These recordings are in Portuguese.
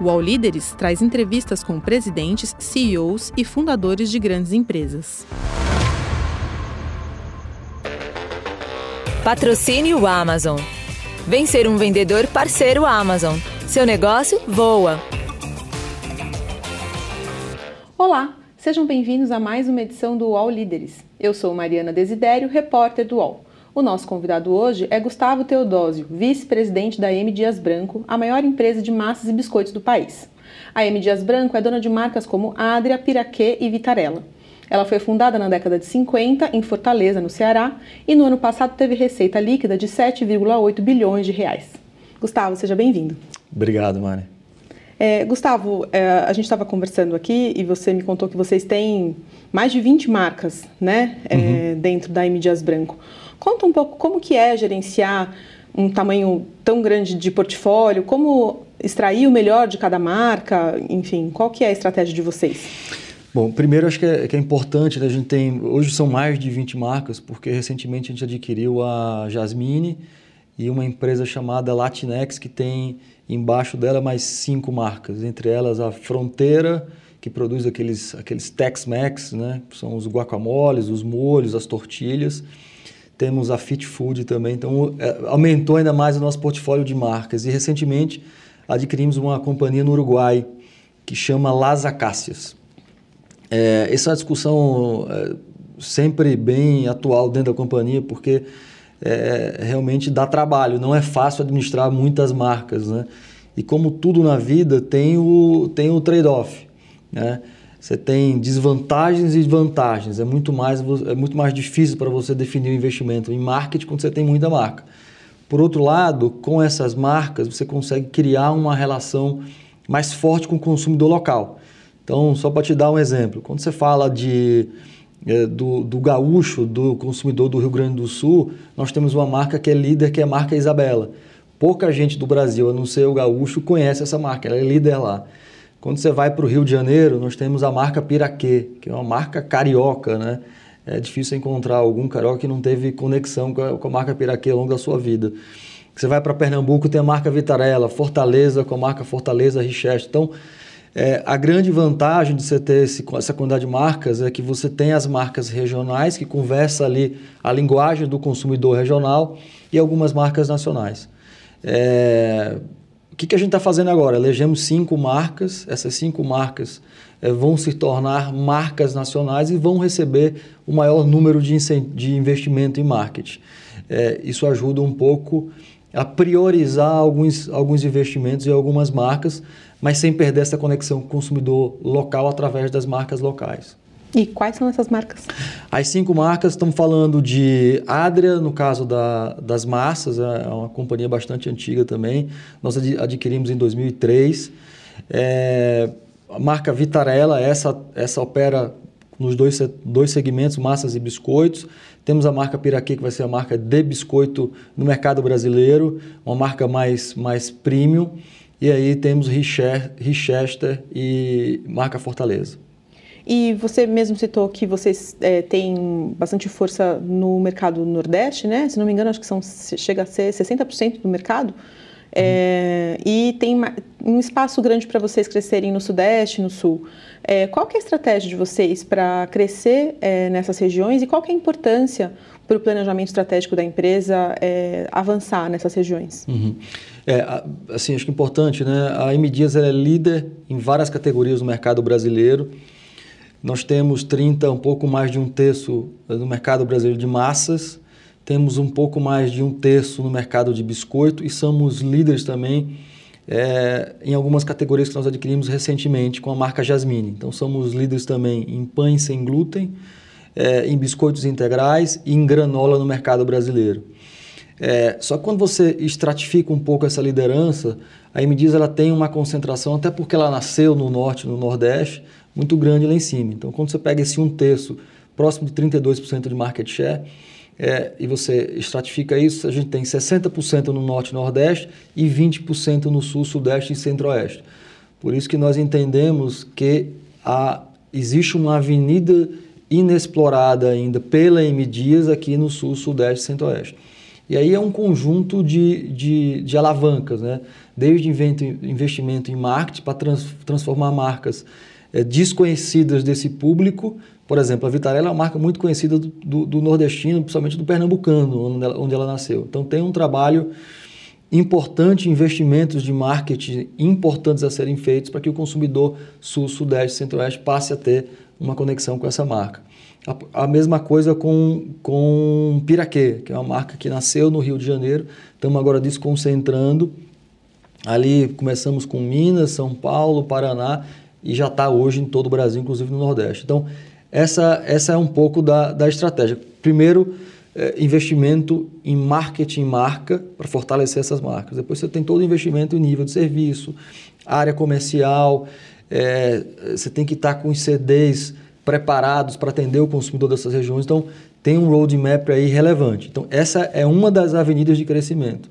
O All Líderes traz entrevistas com presidentes, CEOs e fundadores de grandes empresas. Patrocínio Amazon. Vem ser um vendedor parceiro Amazon. Seu negócio voa. Olá, sejam bem-vindos a mais uma edição do UOL Líderes. Eu sou Mariana Desidério, repórter do UOL. O nosso convidado hoje é Gustavo Teodósio, vice-presidente da M Dias Branco, a maior empresa de massas e biscoitos do país. A M Dias Branco é dona de marcas como Adria, Piraquê e Vitarella. Ela foi fundada na década de 50 em Fortaleza, no Ceará, e no ano passado teve receita líquida de 7,8 bilhões de reais. Gustavo, seja bem-vindo. Obrigado, Mari. É, Gustavo, é, a gente estava conversando aqui e você me contou que vocês têm mais de 20 marcas né, é, uhum. dentro da M Dias Branco. Conta um pouco como que é gerenciar um tamanho tão grande de portfólio, como extrair o melhor de cada marca, enfim, qual que é a estratégia de vocês? Bom, primeiro acho que é, que é importante, né? a gente tem, hoje são mais de 20 marcas, porque recentemente a gente adquiriu a Jasmine e uma empresa chamada Latinex, que tem embaixo dela mais cinco marcas, entre elas a Fronteira, que produz aqueles, aqueles Tex-Mex, né? são os guacamoles, os molhos, as tortilhas. Temos a Fit Food também, então é, aumentou ainda mais o nosso portfólio de marcas. E recentemente adquirimos uma companhia no Uruguai que chama Las Acácias. É, essa é discussão é, sempre bem atual dentro da companhia, porque é, realmente dá trabalho, não é fácil administrar muitas marcas. Né? E como tudo na vida, tem o, tem o trade-off. Né? Você tem desvantagens e vantagens. É muito mais, é muito mais difícil para você definir o investimento em marketing quando você tem muita marca. Por outro lado, com essas marcas, você consegue criar uma relação mais forte com o consumidor local. Então, só para te dar um exemplo, quando você fala de, é, do, do gaúcho, do consumidor do Rio Grande do Sul, nós temos uma marca que é líder, que é a marca Isabela. Pouca gente do Brasil, a não ser o gaúcho, conhece essa marca, ela é líder lá. Quando você vai para o Rio de Janeiro, nós temos a marca Piraquê, que é uma marca carioca, né? É difícil encontrar algum carioca que não teve conexão com a, com a marca Piraquê ao longo da sua vida. Você vai para Pernambuco, tem a marca Vitarella, Fortaleza com a marca Fortaleza Richest. Então, é, a grande vantagem de você ter esse, essa quantidade de marcas é que você tem as marcas regionais que conversam ali a linguagem do consumidor regional e algumas marcas nacionais. É, que, que a gente está fazendo agora? Elegemos cinco marcas, essas cinco marcas é, vão se tornar marcas nacionais e vão receber o maior número de, de investimento em marketing. É, isso ajuda um pouco a priorizar alguns, alguns investimentos e algumas marcas mas sem perder essa conexão com o consumidor local através das marcas locais. E quais são essas marcas? As cinco marcas, estamos falando de Adria, no caso da, das massas, é uma companhia bastante antiga também. Nós adquirimos em 2003. É, a marca Vitarella, essa, essa opera nos dois, dois segmentos, massas e biscoitos. Temos a marca Piraquê, que vai ser a marca de biscoito no mercado brasileiro, uma marca mais, mais premium. E aí temos Richester e marca Fortaleza. E você mesmo citou que vocês é, têm bastante força no mercado Nordeste, né? Se não me engano, acho que são, chega a ser 60% do mercado. É. E tem um espaço grande para vocês crescerem no Sudeste, no Sul. É, qual é a estratégia de vocês para crescer é, nessas regiões e qual é a importância para o planejamento estratégico da empresa é, avançar nessas regiões? Uhum. É, assim, acho que é importante, né? A M Dias é líder em várias categorias no mercado brasileiro. Nós temos 30, um pouco mais de um terço no mercado brasileiro de massas, temos um pouco mais de um terço no mercado de biscoito e somos líderes também é, em algumas categorias que nós adquirimos recentemente com a marca Jasmine. Então, somos líderes também em pães sem glúten, é, em biscoitos integrais e em granola no mercado brasileiro. É, só que quando você estratifica um pouco essa liderança, a MDIS ela tem uma concentração, até porque ela nasceu no norte no nordeste, muito grande lá em cima. Então, quando você pega esse um terço, próximo de 32% de market share, é, e você estratifica isso, a gente tem 60% no norte e nordeste e 20% no sul, sudeste e centro-oeste. Por isso que nós entendemos que a, existe uma avenida inexplorada ainda pela M Dias aqui no sul, sudeste e centro-oeste. E aí é um conjunto de, de, de alavancas, né? desde investimento em marketing para trans, transformar marcas é, desconhecidas desse público. Por exemplo, a Vitarella é uma marca muito conhecida do, do, do nordestino, principalmente do pernambucano, onde ela, onde ela nasceu. Então tem um trabalho importante, investimentos de marketing importantes a serem feitos para que o consumidor sul, sudeste, centro-oeste passe a ter uma conexão com essa marca. A, a, mesma coisa com, com Piraquê, que é uma marca que nasceu no Rio de Janeiro, estamos agora desconcentrando. Ali começamos com Minas, São Paulo, Paraná e já está hoje em todo o Brasil, inclusive no Nordeste. Então, essa, essa é um pouco da, da estratégia. Primeiro, é, investimento em marketing marca para fortalecer essas marcas. Depois você tem todo o investimento em nível de serviço, área comercial, é, você tem que estar tá com os CDs preparados para atender o consumidor dessas regiões. Então, tem um roadmap aí relevante. Então, essa é uma das avenidas de crescimento.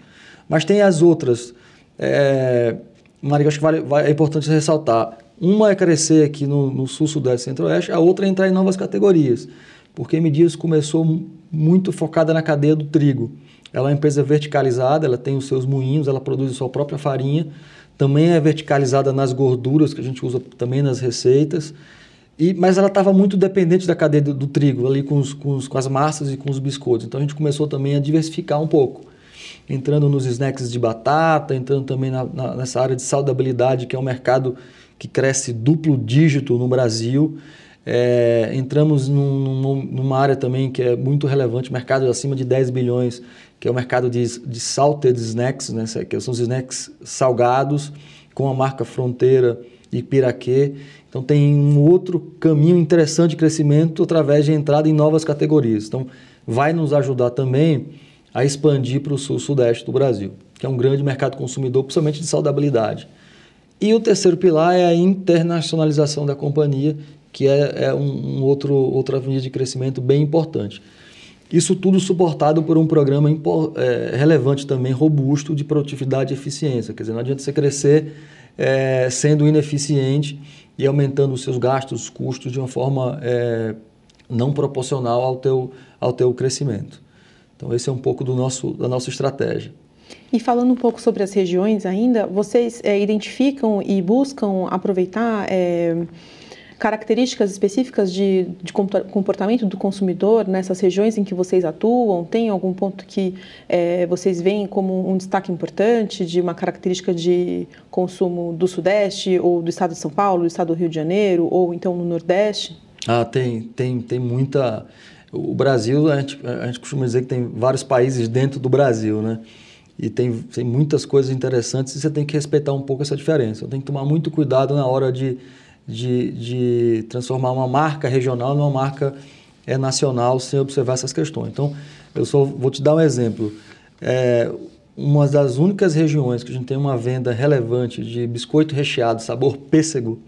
Mas tem as outras. É, acho que vale, é importante ressaltar. Uma é crescer aqui no, no sul, sudeste, centro-oeste, a outra é entrar em novas categorias. Porque Medias começou muito focada na cadeia do trigo. Ela é uma empresa verticalizada, ela tem os seus moinhos, ela produz a sua própria farinha. Também é verticalizada nas gorduras, que a gente usa também nas receitas. E, mas ela estava muito dependente da cadeia do, do trigo, ali com, os, com, os, com, as massas e com os biscoitos. Então a gente começou também a diversificar um pouco, entrando nos snacks de batata, entrando também na, na, nessa área de saudabilidade, que é um mercado que cresce duplo dígito no Brasil. É, entramos num, num, numa área também que é muito relevante, mercado acima de 10 bilhões, que é o mercado de, de salted snacks, né, que são os snacks salgados, com a marca Fronteira e Piraquê. Então tem um outro caminho interessante de crescimento através de entrada em novas categorias. Então vai nos ajudar também a expandir para o sul-sudeste do Brasil, que é um grande mercado consumidor, principalmente de saudabilidade. E o terceiro pilar é a internacionalização da companhia, que é, é um, um, outro, outra avenida de crescimento bem importante. Isso tudo suportado por um programa é, relevante também, robusto, de produtividade e eficiência. Quer dizer, não adianta você crescer é, sendo ineficiente e aumentando os seus gastos, os custos de uma forma é, não proporcional ao teu, ao teu crescimento. Então, esse é um pouco do nosso, da nossa estratégia. E falando um pouco sobre as regiões ainda, vocês é, identificam e buscam aproveitar é, características específicas de, de, comportamento do consumidor nessas regiões em que vocês atuam? Tem algum ponto que é, vocês veem como um destaque importante de uma característica de consumo do Sudeste ou do Estado de São Paulo, do Estado do Rio de Janeiro ou então no Nordeste? Ah, tem, tem, tem muita. O Brasil, a gente, a gente costuma dizer que tem vários países dentro do Brasil, né? E tem, tem muitas coisas interessantes e você tem que respeitar um pouco essa diferença. Tem que tomar muito cuidado na hora de de, de transformar uma marca regional numa marca é, nacional sem observar essas questões. Então, eu só vou te dar um exemplo. É, uma das únicas regiões que a gente tem uma venda relevante de biscoito recheado sabor pêssego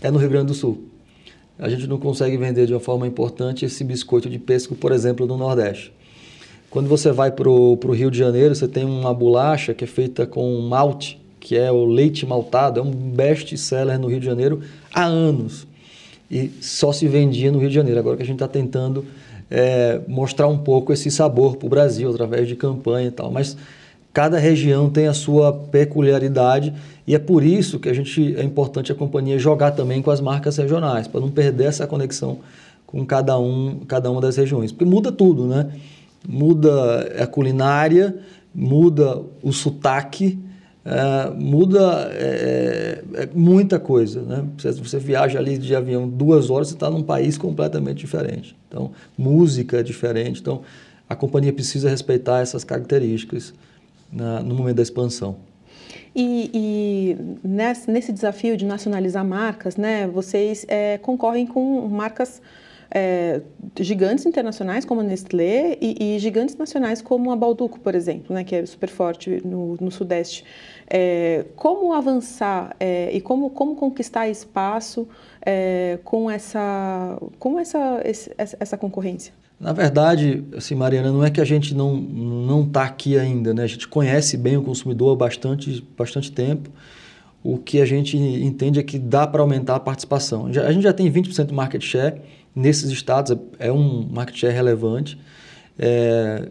é no Rio Grande do Sul. A gente não consegue vender de uma forma importante esse biscoito de pêssego, por exemplo, no Nordeste. Quando você vai para o Rio de Janeiro, você tem uma bolacha que é feita com malte, que é o leite maltado, é um best-seller no Rio de Janeiro há anos. E só se vendia no Rio de Janeiro. Agora que a gente está tentando é, mostrar um pouco esse sabor para o Brasil, através de campanha e tal. Mas cada região tem a sua peculiaridade e é por isso que a gente é importante a companhia jogar também com as marcas regionais, para não perder essa conexão com cada, um, cada uma das regiões. Porque muda tudo, né? Muda a culinária, muda o sotaque, é, muda é, é, muita coisa. Né? Você, você, viaja ali de avião duas horas, você está num país completamente diferente. Então, música é diferente. Então, a companhia precisa respeitar essas características na, no momento da expansão. E, e nesse, nesse, desafio de nacionalizar marcas, né, vocês é, concorrem com marcas é, gigantes internacionais como a Nestlé e, e, gigantes nacionais como a Balduco, por exemplo, né, que é super forte no, no Sudeste. É, como avançar é, e como, como conquistar espaço é, com, essa, com essa, essa concorrência? Na verdade, assim, Mariana, não é que a gente não não está aqui ainda, né? A gente conhece bem o consumidor há bastante, bastante tempo. O que a gente entende é que dá para aumentar a participação. a gente já tem 20% de market share nesses estados, é um market share relevante. É,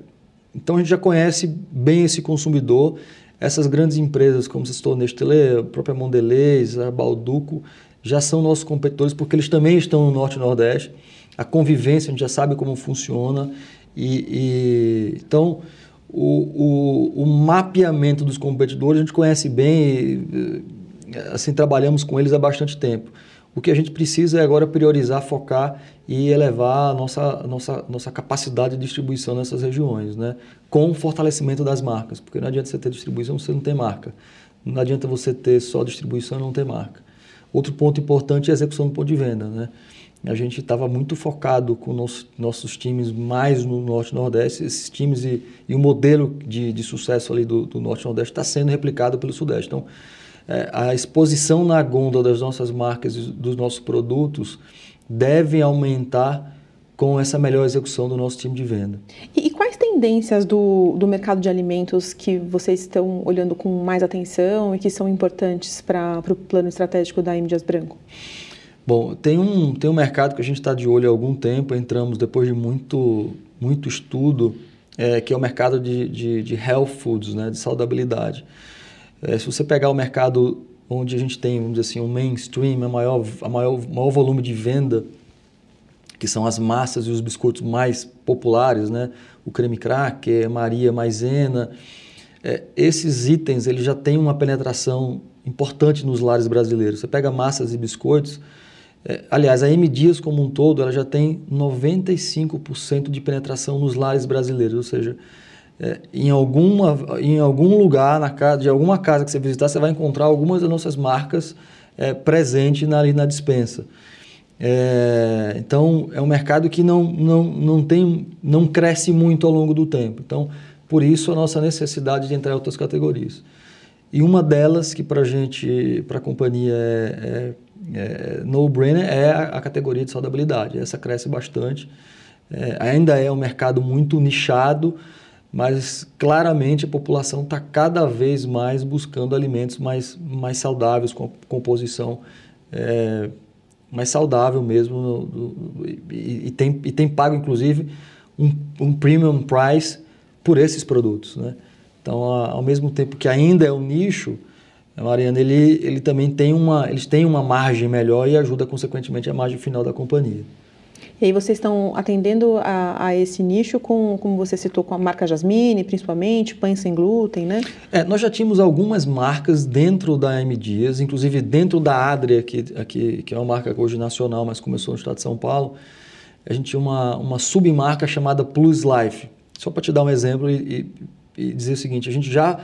então a gente já conhece bem esse consumidor. Essas grandes empresas, como você citou, Nestlé, a própria Mondelez, a Balduco, já são nossos competidores porque eles também estão no Norte e Nordeste. A convivência, a gente já sabe como funciona. E, e então, o, o, o, mapeamento dos competidores a gente conhece bem, e, assim, trabalhamos com eles há bastante tempo. O que a gente precisa é agora priorizar, focar e elevar a nossa, nossa, nossa capacidade de distribuição nessas regiões, né? com o fortalecimento das marcas, porque não adianta você ter distribuição se você não tem marca. Não adianta você ter só distribuição e não ter marca. Outro ponto importante é a execução do ponto de venda. Né? A gente estava muito focado com nosso, nossos times mais no Norte e Nordeste. Esses times e, e o modelo de, de sucesso ali do, do Norte e Nordeste está sendo replicado pelo Sudeste. Então, é, a exposição na gôndola das nossas marcas e dos nossos produtos deve aumentar com essa melhor execução do nosso time de venda. E, e quais tendências do, do mercado de alimentos que vocês estão olhando com mais atenção e que são importantes para o plano estratégico da M. Dias Branco? Bom, tem um, tem um mercado que a gente está de olho há algum tempo, entramos depois de muito, muito estudo, é, que é o mercado de, de, de health foods, né, de saudabilidade. É, se você pegar o mercado onde a gente tem, vamos dizer assim, um mainstream, a maior, a maior, maior volume de venda, que são as massas e os biscoitos mais populares, né? o creme cracker, Maria Maisena, é, esses itens eles já têm uma penetração importante nos lares brasileiros. Você pega massas e biscoitos, é, aliás, a M Dias como um todo, ela já tem 95% de penetração nos lares brasileiros, ou seja, é, em, alguma, em algum lugar, na casa, de alguma casa que você visitar, você vai encontrar algumas das nossas marcas é, presentes na, ali na dispensa. É, então, é um mercado que não, não, não, tem, não cresce muito ao longo do tempo. Então, por isso, a nossa necessidade de entrar em outras categorias. E uma delas, que para a gente, para a companhia é, é, é no-brainer, é a, a, categoria de saudabilidade. Essa cresce bastante. É, ainda é um mercado muito nichado, mas claramente a população está cada vez mais buscando alimentos mais, mais saudáveis, com composição é, mais saudável mesmo, no, do, e, e, tem, e tem pago inclusive um, um premium price por esses produtos. Né? Então, ao mesmo tempo que ainda é um nicho, Mariana, ele, ele também tem uma, eles têm uma margem melhor e ajuda consequentemente a margem final da companhia. E aí vocês estão atendendo a, a, esse nicho com, como você citou, com a marca Jasmine, principalmente, pães sem glúten, né? É, nós já tínhamos algumas marcas dentro da M Dias, inclusive dentro da Adria, que, aqui, que é uma marca hoje nacional, mas começou no estado de São Paulo. A gente tinha uma, uma submarca chamada Plus Life. Só para te dar um exemplo e, e, e dizer o seguinte, a gente já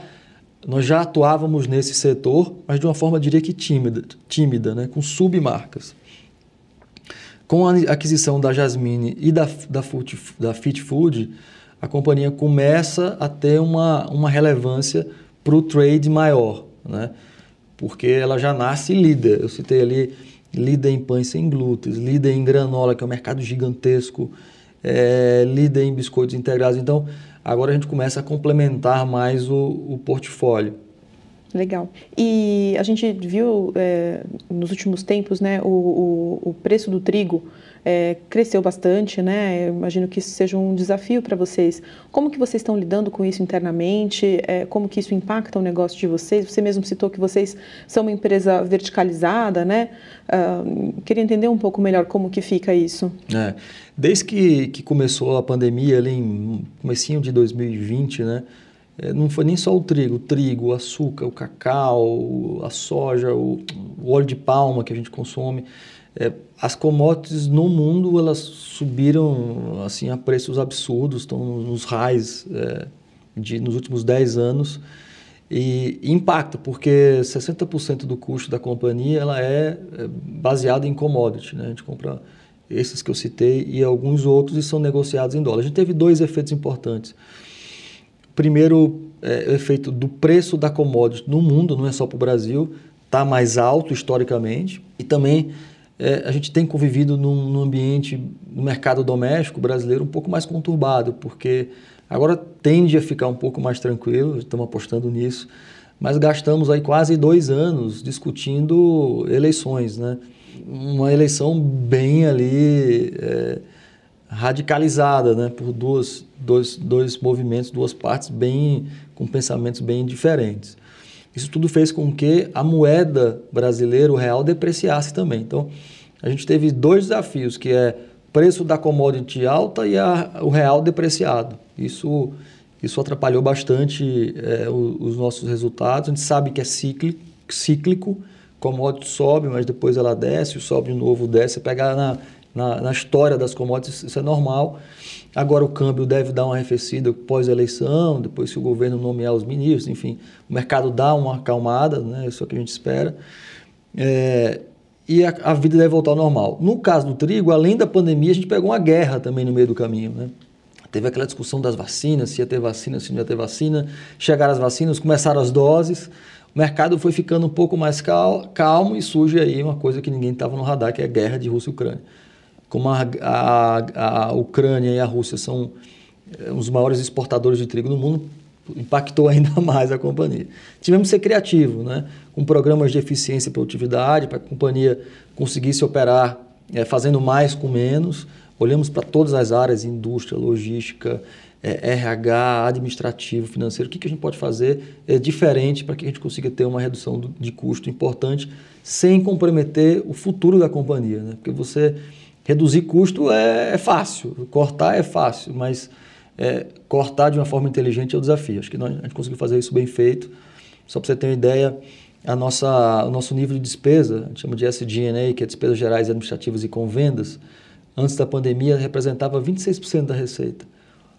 nós já atuávamos nesse setor, mas de uma forma, diria que tímida, tímida né? com submarcas. Com a aquisição da Jasmine e da, da, da Fit Food, a companhia começa a ter uma, uma relevância para o trade maior, né? porque ela já nasce líder. Eu citei ali líder em pães sem glúten, líder em granola, que é um mercado gigantesco, é, líder em biscoitos integrados. Então, agora a gente começa a complementar mais o, o portfólio. Legal. E a gente viu é, nos últimos tempos, né, o, o, o preço do trigo é, cresceu bastante, né? Eu imagino que isso seja um desafio para vocês. Como que vocês estão lidando com isso internamente? É, como que isso impacta o negócio de vocês? Você mesmo citou que vocês são uma empresa verticalizada, né? Uh, queria entender um pouco melhor como que fica isso. É, desde que, que começou a pandemia ali em comecinho de 2020, né? É, não foi nem só o trigo, o trigo, o açúcar, o cacau, a soja, o, o óleo de palma que a gente consome. É, as commodities no mundo elas subiram assim a preços absurdos, estão nos highs é, de, nos últimos 10 anos e impacta porque 60% do custo da companhia ela é, é baseada em commodity, né? A gente compra esses que eu citei e alguns outros e são negociados em dólar. A gente teve dois efeitos importantes. Primeiro, é, efeito do preço da commodity no mundo, não é só para o Brasil, está mais alto historicamente. E também é, a gente tem convivido num, num, ambiente, no mercado doméstico brasileiro, um pouco mais conturbado, porque agora tende a ficar um pouco mais tranquilo, estamos apostando nisso, mas gastamos aí quase dois anos discutindo eleições, né? Uma eleição bem ali. É, radicalizada né, por duas, dois, dois movimentos, duas partes bem com pensamentos bem diferentes. Isso tudo fez com que a moeda brasileira, o real, depreciasse também. Então, a gente teve dois desafios, que é preço da commodity alta e a, o real depreciado. Isso, isso atrapalhou bastante é, os nossos resultados. A gente sabe que é cíclico, cíclico commodity sobe, mas depois ela desce, sobe de novo, desce. Você pegar na, na, na, história das commodities, isso é normal. Agora o câmbio deve dar uma arrefecida pós-eleição, depois se o governo nomear os ministros, enfim, o mercado dá uma acalmada, né? isso é o que a gente espera. É, e a, a, vida deve voltar ao normal. No caso do trigo, além da pandemia, a gente pegou uma guerra também no meio do caminho. Né? Teve aquela discussão das vacinas, se ia ter vacina, se não ia ter vacina. Chegaram as vacinas, começaram as doses, o mercado foi ficando um pouco mais calmo e surge aí uma coisa que ninguém estava no radar, que é a guerra de Rússia e Ucrânia. Como a, a, a Ucrânia e a Rússia são eh, os maiores exportadores de trigo no mundo, impactou ainda mais a companhia. Tivemos que ser criativo, né? com programas de eficiência e produtividade, para a companhia conseguisse operar é, fazendo mais com menos. Olhamos para todas as áreas, indústria, logística, é, RH, administrativo, financeiro, o que, que a gente pode fazer é, diferente para que a gente consiga ter uma redução do, de custo importante sem comprometer o futuro da companhia. Né? Porque você reduzir custo é, é fácil, cortar é fácil, mas é, cortar de uma forma inteligente é o desafio. Acho que nós, a gente conseguiu fazer isso bem feito. Só para você ter uma ideia, a nossa, o nosso nível de despesa, a gente chama de SG&A, que é despesas gerais administrativas e com vendas, antes da pandemia representava 26% da receita.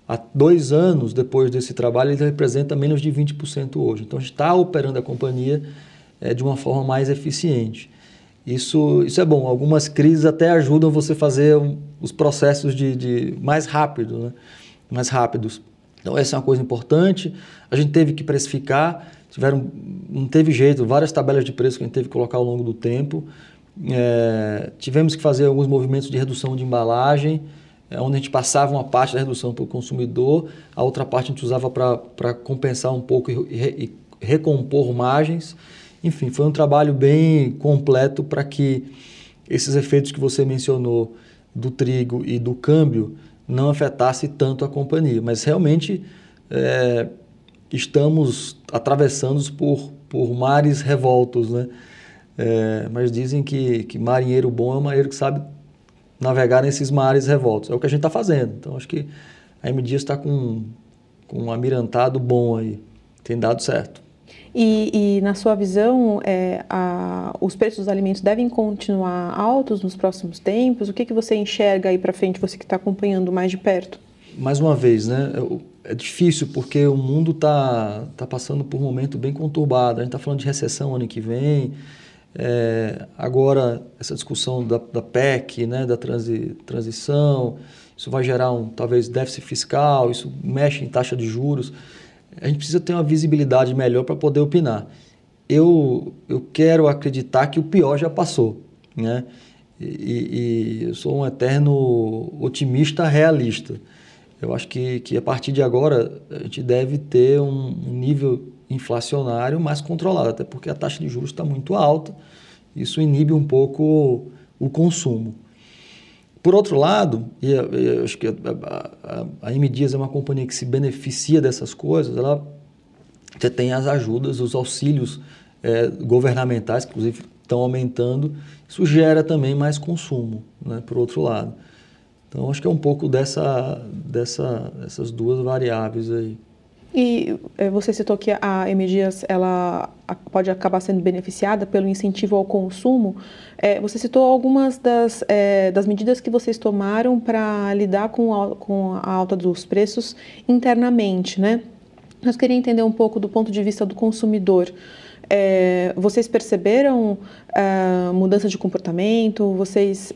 Há dois anos depois desse trabalho, ele representa menos de 20% hoje. Então, a gente está operando a companhia é, de uma forma mais eficiente. Isso, isso é bom. Algumas crises até ajudam você a fazer os processos de, de mais rápido, né? mais rápidos. Então, essa é uma coisa importante. A gente teve que precificar, tiveram, não teve jeito, várias tabelas de preço que a gente teve que colocar ao longo do tempo. É, tivemos que fazer alguns movimentos de redução de embalagem, é, onde a gente passava uma parte da redução para o consumidor, a outra parte a gente usava para compensar um pouco e, e recompor margens. Enfim, foi um trabalho bem completo para que esses efeitos que você mencionou do trigo e do câmbio não afetasse tanto a companhia. Mas realmente é, estamos atravessando por, por mares revoltos, né? É, mas dizem que, que marinheiro bom é um marinheiro que sabe navegar nesses mares revoltos. É o que a gente está fazendo. Então, acho que a M está com, com um amirantado bom aí. Tem dado certo. E, e na sua visão, é, a, os preços dos alimentos devem continuar altos nos próximos tempos? O que, que você enxerga aí para frente, você que está acompanhando mais de perto? Mais uma vez, né? É, difícil porque o mundo está tá passando por um momento bem conturbado. A gente está falando de recessão ano que vem. É, agora, essa discussão da, da PEC, né, da transi, transição, isso vai gerar um talvez déficit fiscal, isso mexe em taxa de juros. A gente precisa ter uma visibilidade melhor para poder opinar. Eu, eu quero acreditar que o pior já passou, né? E, e eu sou um eterno otimista realista. Eu acho que, que a partir de agora a gente deve ter um, nível inflacionário mais controlado, até porque a taxa de juros está muito alta, isso inibe um pouco o consumo. Por outro lado, e eu acho que a, a, a M Dias é uma companhia que se beneficia dessas coisas, ela você tem as ajudas, os auxílios é, governamentais, que inclusive estão aumentando, isso gera também mais consumo, né, por outro lado. Então, acho que é um pouco dessa, dessa, dessas duas variáveis aí. E é, você citou que a Dias ela pode acabar sendo beneficiada pelo incentivo ao consumo. É, você citou algumas das, é, das medidas que vocês tomaram para lidar com a, alta dos preços internamente, né? Nós queria entender um pouco do ponto de vista do consumidor. É, vocês perceberam mudança de comportamento? Vocês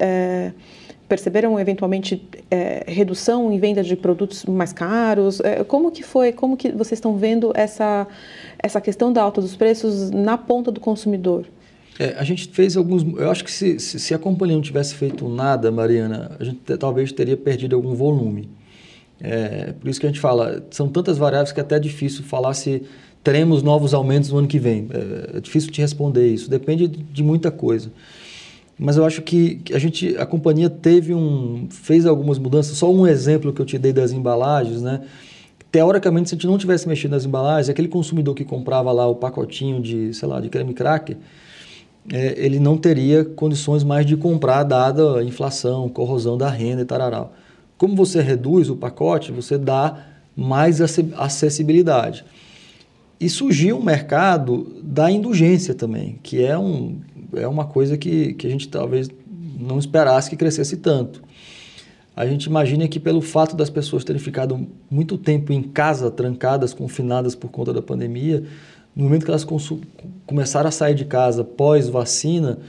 perceberam eventualmente é, redução em venda de produtos mais caros? É, como que foi? Como que vocês estão vendo essa essa questão da alta dos preços na ponta do consumidor? É, a gente fez alguns. Eu acho que se, se, se, a companhia não tivesse feito nada, Mariana, a gente talvez teria perdido algum volume. É, por isso que a gente fala, são tantas variáveis que é até difícil falar se teremos novos aumentos no ano que vem. É, é difícil te responder isso, depende de, de muita coisa. Mas eu acho que a gente, a companhia teve um, fez algumas mudanças. Só um exemplo que eu te dei das embalagens, né? Teoricamente, se a gente não tivesse mexido nas embalagens, aquele consumidor que comprava lá o pacotinho de, sei lá, de creme cracker, é, ele não teria condições mais de comprar dada a inflação, corrosão da renda e tararau. Como você reduz o pacote, você dá mais acessibilidade. E surgiu um mercado da indulgência também, que é, um, é uma coisa que, que a gente talvez não esperasse que crescesse tanto. A gente imagina que pelo fato das pessoas terem ficado muito tempo em casa, trancadas, confinadas por conta da pandemia, no momento que elas começaram a sair de casa pós-vacina,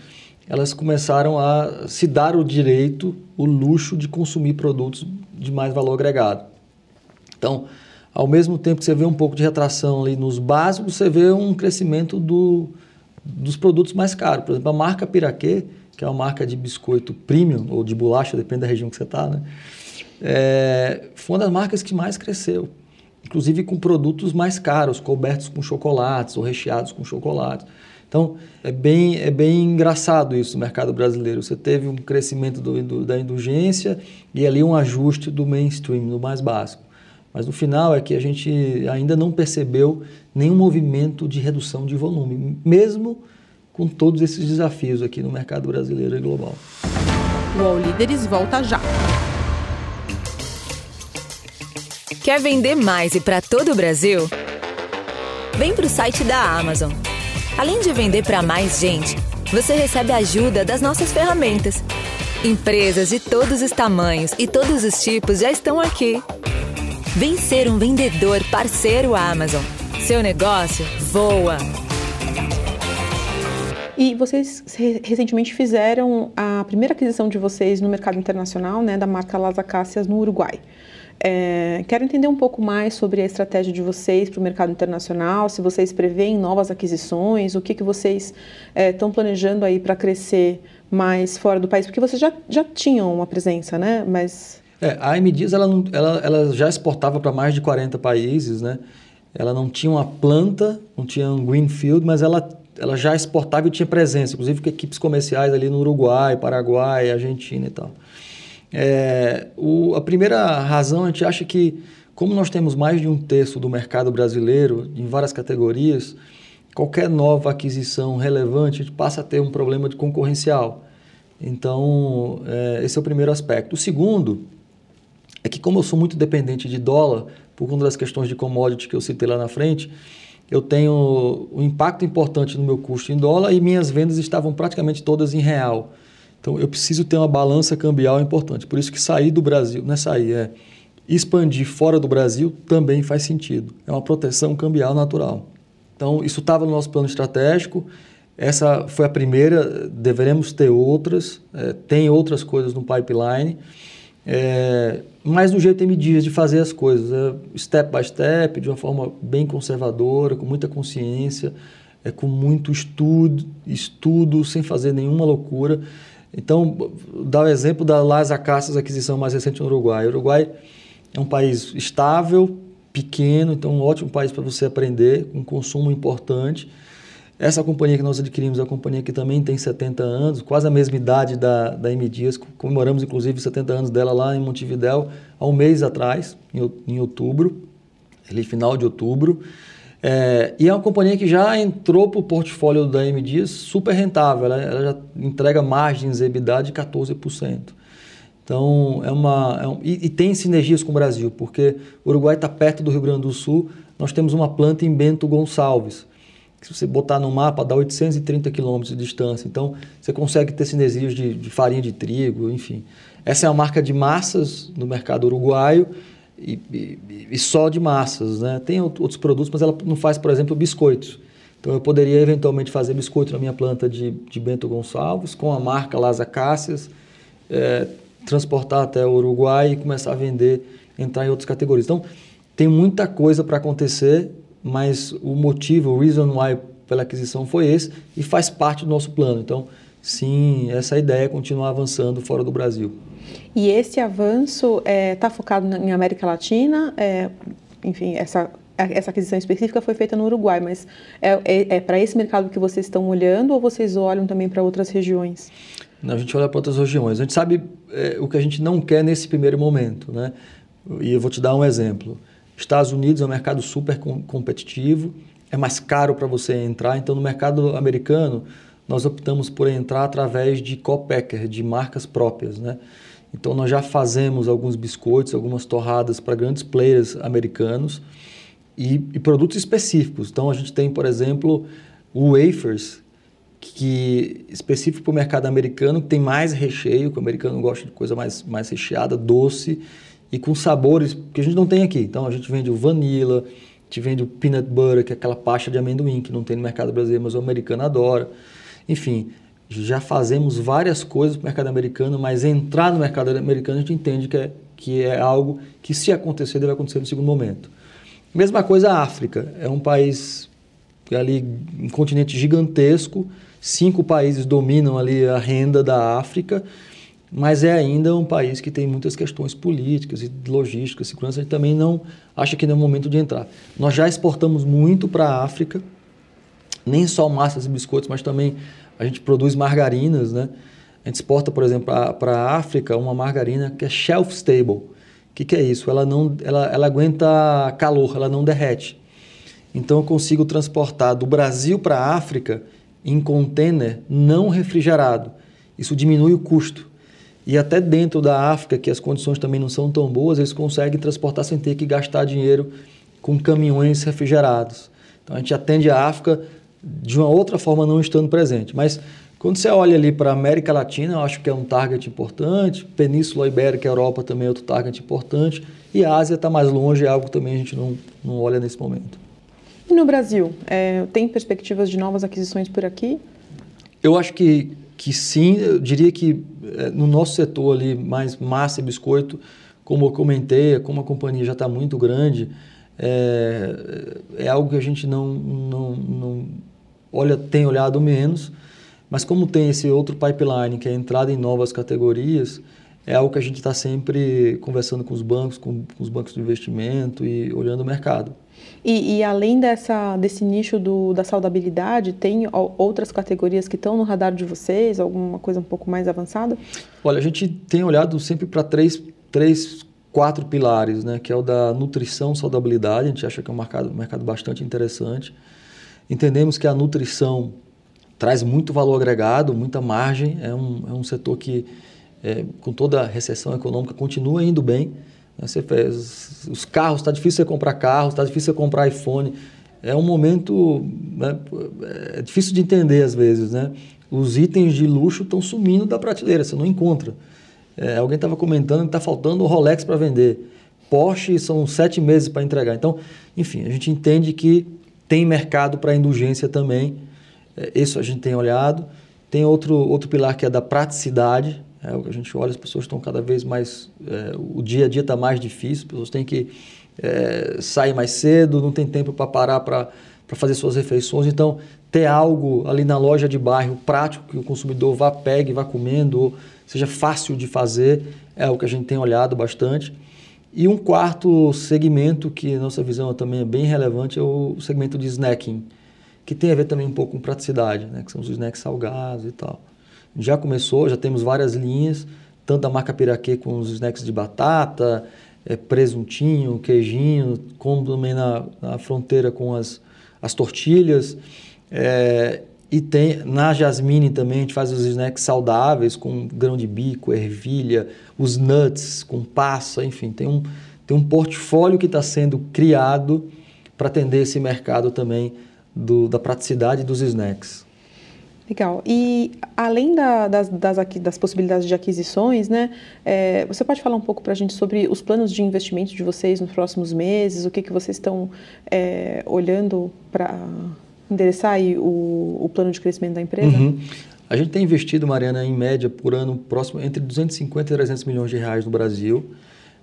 elas começaram a se dar o direito, o luxo de consumir produtos de mais valor agregado. Então, ao mesmo tempo que você vê um pouco de retração ali nos básicos, você vê um crescimento do, dos produtos mais caros. Por exemplo, a marca Piraquê, que é uma marca de biscoito premium, ou de bolacha, depende da região que você está, né? É, foi uma das marcas que mais cresceu. Inclusive com produtos mais caros, cobertos com chocolates ou recheados com chocolates. Então, é bem, é bem engraçado isso no mercado brasileiro. Você teve um crescimento do, do, da indulgência e ali um ajuste do mainstream, do mais básico. Mas no final é que a gente ainda não percebeu nenhum movimento de redução de volume, mesmo com todos esses desafios aqui no mercado brasileiro e global. O All Líderes volta já. Quer vender mais e para todo o Brasil? Vem para o site da Amazon. Além de vender para mais gente, você recebe ajuda das nossas ferramentas. Empresas de todos os tamanhos e todos os tipos já estão aqui Vem ser um vendedor parceiro Amazon. Seu negócio voa. E vocês recentemente fizeram a primeira aquisição de vocês no mercado internacional, né, da marca Las Acacias no Uruguai. É, quero entender um pouco mais sobre a estratégia de vocês para o mercado internacional, se vocês preveem novas aquisições, o que, que vocês estão é, planejando aí para crescer mais fora do país, porque vocês já, já tinham uma presença, né? Mas é, a M ela, ela, ela já exportava para mais de 40 países, né? Ela não tinha uma planta, não tinha um greenfield, mas ela, ela já exportava e tinha presença, inclusive com equipes comerciais ali no Uruguai, Paraguai, Argentina e tal. É, o, a primeira razão, a gente acha que, como nós temos mais de um terço do mercado brasileiro em várias categorias, qualquer nova aquisição relevante, a gente passa a ter um problema de concorrencial. Então, é, esse é o primeiro aspecto. O segundo é que como eu sou muito dependente de dólar, por conta das questões de commodity que eu citei lá na frente, eu tenho um impacto importante no meu custo em dólar e minhas vendas estavam praticamente todas em real. Então eu preciso ter uma balança cambial importante. Por isso que sair do Brasil, não é sair, é expandir fora do Brasil também faz sentido. É uma proteção cambial natural. Então isso estava no nosso plano estratégico. Essa foi a primeira, deveremos ter outras, é, tem outras coisas no pipeline. É, mas do jeito M Dias de fazer as coisas, é, step by step, de uma forma bem conservadora, com muita consciência, é, com muito estudo, estudo, sem fazer nenhuma loucura. Então, dá o exemplo da Las Acacias, aquisição mais recente no Uruguai. O Uruguai é um país estável, pequeno, então um ótimo país para você aprender, com um consumo importante. Essa companhia que nós adquirimos é uma companhia que também tem 70 anos, quase a mesma idade da, da M Dias. Comemoramos, inclusive, 70 anos dela lá em Montevidéu, há um mês atrás, em, em outubro, ali final de outubro. É, e é uma companhia que já entrou para o portfólio da M Dias super rentável. Ela, ela já entrega margens EBITDA de 14%. Então, é uma. É um, e, e, tem sinergias com o Brasil, porque o Uruguai está perto do Rio Grande do Sul. Nós temos uma planta em Bento Gonçalves se você botar no mapa, dá 830 quilômetros de distância. Então, você consegue ter sinergias de, de, farinha de trigo, enfim. Essa é a marca de massas no mercado uruguaio e, e, e, só de massas. Né? Tem outros produtos, mas ela não faz, por exemplo, biscoitos. Então, eu poderia eventualmente fazer biscoito na minha planta de, de Bento Gonçalves, com a marca Las Acácias, é, transportar até o Uruguai e começar a vender, entrar em outras categorias. Então, tem muita coisa para acontecer mas o motivo, o reason why pela aquisição foi esse e faz parte do nosso plano. Então, sim, essa ideia é continuar avançando fora do Brasil. E esse avanço está é, tá focado em América Latina? É, enfim, essa, essa aquisição específica foi feita no Uruguai, mas é, é, é para esse mercado que vocês estão olhando ou vocês olham também para outras regiões? A gente olha para outras regiões. A gente sabe é, o que a gente não quer nesse primeiro momento. Né? E eu vou te dar um exemplo. Estados Unidos é um mercado super competitivo, é mais caro para você entrar. Então, no mercado americano, nós optamos por entrar através de co-packer, de marcas próprias. Né? Então, nós já fazemos alguns biscoitos, algumas torradas para grandes players americanos e, e produtos específicos. Então, a gente tem, por exemplo, o wafers, que específico para o mercado americano, que tem mais recheio, que o americano gosta de coisa mais, mais recheada, doce e com sabores que a gente não tem aqui. Então a gente vende o vanilla, a gente vende o peanut butter, que é aquela pasta de amendoim que não tem no mercado brasileiro, mas o americano adora. Enfim, já fazemos várias coisas para o mercado americano, mas entrar no mercado americano a gente entende que é, que é algo que, se acontecer, deve acontecer no segundo momento. Mesma coisa a África, é um país ali, um continente gigantesco, Cinco países dominam ali a renda da África, mas é ainda um país que tem muitas questões políticas e logísticas, segurança. A gente também não acha que não é o momento de entrar. Nós já exportamos muito para a África, nem só massas e biscoitos, mas também a gente produz margarinas, né? A gente exporta, por exemplo, para a África uma margarina que é shelf stable. O que, que é isso? Ela, não, ela, ela aguenta calor, ela não derrete. Então eu consigo transportar do Brasil para a África em container não refrigerado. Isso diminui o custo. E até dentro da África, que as condições também não são tão boas, eles conseguem transportar sem ter que gastar dinheiro com caminhões refrigerados. Então a gente atende a África de uma outra forma não estando presente. Mas quando você olha ali para a América Latina, eu acho que é um target importante, Península Ibérica, Europa também é outro target importante, e a Ásia está mais longe, é algo que também a gente não, não olha nesse momento. E no Brasil, é, tem perspectivas de novas aquisições por aqui? Eu acho que, que sim. Eu diria que é, no nosso setor ali, mais massa e biscoito, como eu comentei, como a companhia já está muito grande, é, é, algo que a gente não, não, não olha, tem olhado menos, mas como tem esse outro pipeline, que é a entrada em novas categorias, é algo que a gente está sempre conversando com os bancos, com, com, os bancos de investimento e olhando o mercado. E, e além dessa, desse nicho do, da saudabilidade, tem outras categorias que estão no radar de vocês? Alguma coisa um pouco mais avançada? Olha, a gente tem olhado sempre para três, três, quatro pilares, né? Que é o da nutrição, saudabilidade. A gente acha que é um mercado, um mercado bastante interessante. Entendemos que a nutrição traz muito valor agregado, muita margem. É um, é um setor que é, com toda a recessão econômica, continua indo bem. Né? Você fez, os carros, está difícil você comprar carros, está difícil você comprar iPhone. É um momento né, é difícil de entender às vezes. Né? Os itens de luxo estão sumindo da prateleira, você não encontra. É, alguém estava comentando que está faltando o Rolex para vender. Porsche são sete meses para entregar. Então, enfim, a gente entende que tem mercado para indulgência também. É, isso a gente tem olhado. Tem outro, outro pilar que é da praticidade. É, o que a gente olha, as pessoas estão cada vez mais. É, o dia a dia está mais difícil, as pessoas têm que é, sair mais cedo, não tem tempo para parar para fazer suas refeições. Então, ter algo ali na loja de bairro prático que o consumidor vá, pegue, vá comendo, ou seja fácil de fazer, é o que a gente tem olhado bastante. E um quarto segmento que nossa visão também é bem relevante é o segmento de snacking, que tem a ver também um pouco com praticidade, né? que são os snacks salgados e tal já começou, já temos várias linhas, tanto a marca Piraquê com os snacks de batata, é, presuntinho, queijinho, como também na, na fronteira com as, as tortilhas. É, e tem na Jasmine também, a gente faz os snacks saudáveis com grão de bico, ervilha, os nuts com passa, enfim, tem um, tem um portfólio que está sendo criado para atender esse mercado também do, da praticidade dos snacks. Legal. E além da, das, das, das, possibilidades de aquisições, né, é, você pode falar um pouco para a gente sobre os planos de investimento de vocês nos próximos meses? O que, que vocês estão é, olhando para endereçar aí o, o, plano de crescimento da empresa? Uhum. A gente tem investido, Mariana, em média por ano próximo entre 250 e 300 milhões de reais no Brasil.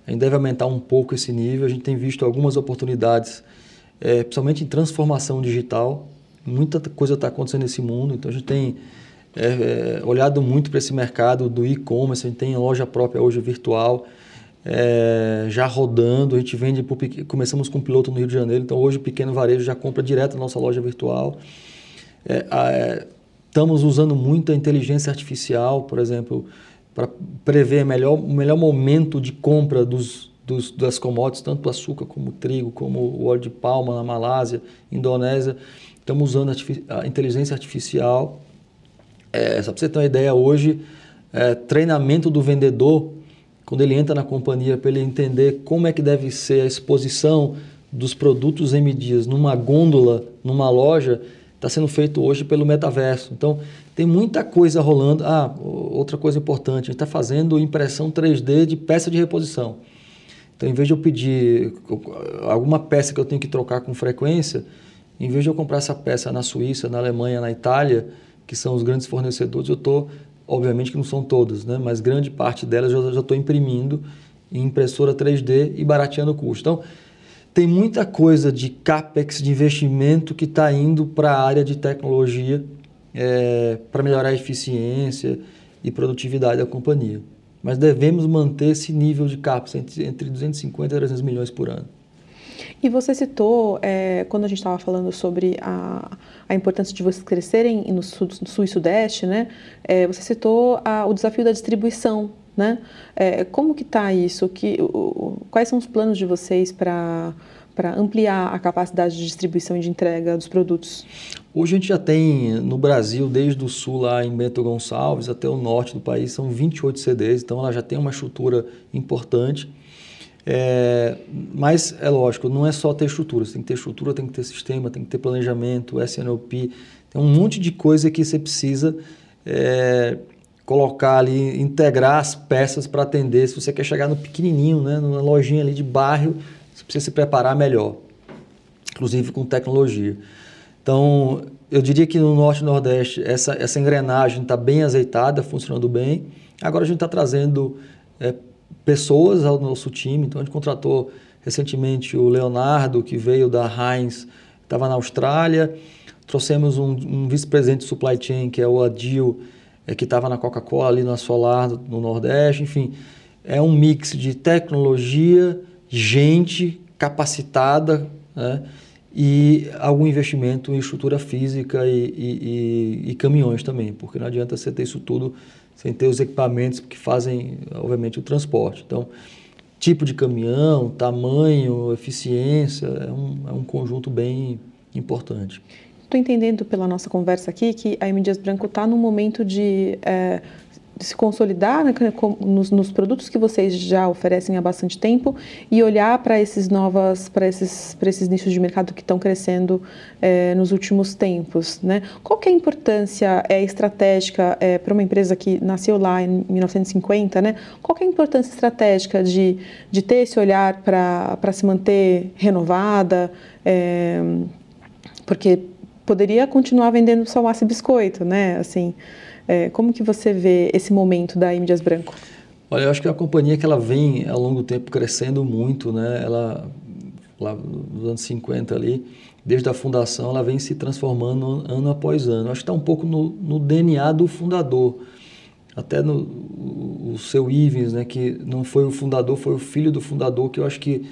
A gente deve aumentar um pouco esse nível. A gente tem visto algumas oportunidades, é, principalmente em transformação digital muita coisa está acontecendo nesse mundo, então a gente tem é, é, olhado muito para esse mercado do e-commerce, a gente tem loja própria hoje virtual, é, já rodando, a gente vende, por, começamos com um piloto no Rio de Janeiro, então hoje o pequeno varejo já compra direto na nossa loja virtual. É, estamos usando muito a inteligência artificial, por exemplo, para prever melhor, o melhor momento de compra dos, dos, das commodities, tanto o açúcar como o trigo, como o óleo de palma na Malásia, Indonésia. Estamos usando a inteligência artificial. É, só para você ter uma ideia, hoje, é, treinamento do vendedor, quando ele entra na companhia, para ele entender como é que deve ser a exposição dos produtos M Dias numa gôndola, numa loja, está sendo feito hoje pelo metaverso. Então, tem muita coisa rolando. Ah, outra coisa importante, a gente está fazendo impressão 3D de peça de reposição. Então, em vez de eu pedir alguma peça que eu tenho que trocar com frequência, em vez de eu comprar essa peça na Suíça, na Alemanha, na Itália, que são os grandes fornecedores, eu estou, obviamente que não são todas, né? mas grande parte delas eu já estou imprimindo em impressora 3D e barateando o custo. Então, tem muita coisa de capex, de investimento que está indo para a área de tecnologia é, para melhorar a eficiência e produtividade da companhia. Mas devemos manter esse nível de capex entre 250 e 300 milhões por ano. E você citou, é, quando a gente estava falando sobre a, a importância de vocês crescerem no sul, no sul e sudeste, né? É, você citou a, o desafio da distribuição né? É, como que está isso? Que, o, quais são os planos de vocês para para ampliar a capacidade de distribuição e de entrega dos produtos? Hoje a gente já tem no Brasil, desde o sul lá em Bento Gonçalves até o norte do país, são 28 CDs, então ela já tem uma estrutura importante. É, mas é lógico, não é só ter estrutura, você tem que ter estrutura, tem que ter sistema, tem que ter planejamento, SNOP, tem um monte de coisa que você precisa é, colocar ali, integrar as peças para atender. Se você quer chegar no pequenininho, né, numa lojinha ali de bairro, você precisa se preparar melhor, inclusive com tecnologia. Então, eu diria que no Norte e Nordeste essa, essa engrenagem está bem azeitada, funcionando bem. Agora a gente está trazendo é, pessoas ao nosso time, então a gente contratou recentemente o Leonardo, que veio da Heinz, estava na Austrália. Trouxemos um, um vice-presidente de supply chain, que é o Adil, é, que estava na Coca-Cola ali no Solar no Nordeste, enfim, é um mix de tecnologia, gente capacitada né, e algum investimento em estrutura física e, e, e, e, caminhões também, porque não adianta você ter isso tudo sem ter os equipamentos que fazem, obviamente, o transporte. Então, tipo de caminhão, tamanho, eficiência, é um, é um conjunto bem importante. Estou entendendo pela nossa conversa aqui que a M. Dias Branco está num momento de, é, se consolidar né, nos, nos, produtos que vocês já oferecem há bastante tempo e olhar para esses novas, para esses, para esses nichos de mercado que estão crescendo é, nos últimos tempos. Né? Qual que é a importância é, estratégica é, para uma empresa que nasceu lá em 1950? Né? Qual que é a importância estratégica de, de ter esse olhar para se manter renovada? É, porque poderia continuar vendendo só massa e biscoito, né? Assim, é, como que você vê esse momento da M. Dias Branco? Olha, eu acho que é uma companhia que ela vem ao longo do tempo crescendo muito, né? Ela lá nos anos 50 ali, desde a fundação, ela vem se transformando ano após ano. Acho que está um pouco no, no, DNA do fundador. Até no o, seu Ivens, né, que não foi o fundador, foi o filho do fundador, que eu acho que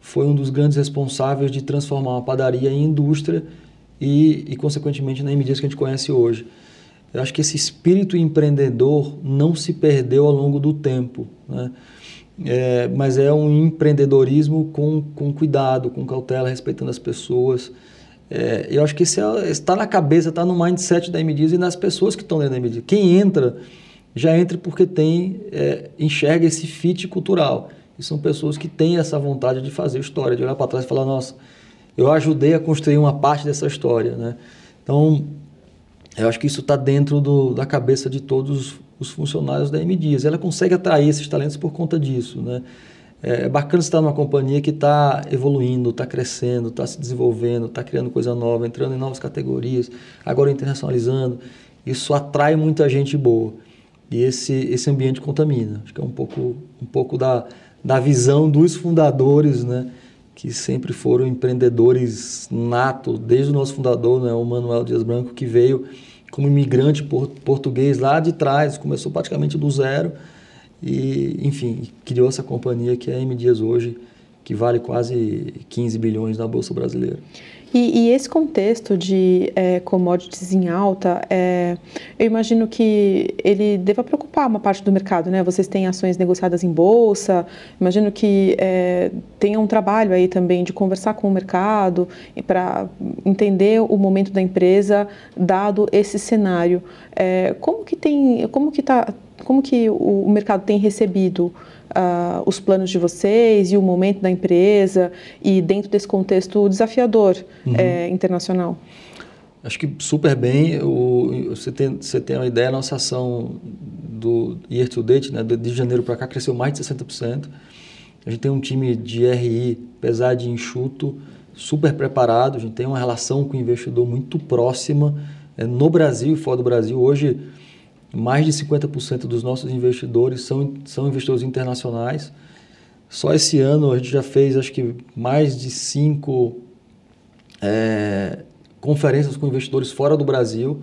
foi um dos grandes responsáveis de transformar uma padaria em indústria e, e consequentemente, na medidas que a gente conhece hoje. Eu acho que esse espírito empreendedor não se perdeu ao longo do tempo, né? É, mas é um empreendedorismo com, com cuidado, com cautela, respeitando as pessoas. É, eu acho que isso é, está na cabeça, está no mindset da MDs e nas pessoas que estão dentro da MDs. Quem entra, já entra porque tem, é, enxerga esse fit cultural. E são pessoas que têm essa vontade de fazer história, de olhar para trás e falar, nossa, eu ajudei a construir uma parte dessa história, né? Então, eu acho que isso está dentro do, da cabeça de todos os funcionários da M Dias. Ela consegue atrair esses talentos por conta disso, né? É, é bacana estar numa companhia que está evoluindo, está crescendo, está se desenvolvendo, está criando coisa nova, entrando em novas categorias, agora internacionalizando. Isso atrai muita gente boa. E esse, esse ambiente contamina. Acho que é um pouco, um pouco da, da visão dos fundadores, né? que sempre foram empreendedores nato, desde o nosso fundador, né, o Manuel Dias Branco, que veio como imigrante português lá de trás, começou praticamente do zero e, enfim, criou essa companhia que é a M Dias hoje, que vale quase 15 bilhões na Bolsa Brasileira. E, e esse contexto de é, commodities em alta, é, eu imagino que ele deva preocupar uma parte do mercado, né? Vocês têm ações negociadas em bolsa, imagino que é, tenha um trabalho aí também de conversar com o mercado para entender o momento da empresa, dado esse cenário. É, como que tem, como que tá, como que o, o mercado tem recebido uh, os planos de vocês e o momento da empresa e dentro desse contexto desafiador uhum. é, internacional? Acho que super bem. O, você, tem, você tem uma ideia, a nossa ação do year to date, né, de janeiro para cá, cresceu mais de 60%. A gente tem um time de RI, apesar de enxuto, super preparado. A gente tem uma relação com o investidor muito próxima é, no Brasil e fora do Brasil. Hoje, mais de 50% dos nossos investidores são, são investidores internacionais. Só esse ano a gente já fez, acho que, mais de cinco é, conferências com investidores fora do Brasil.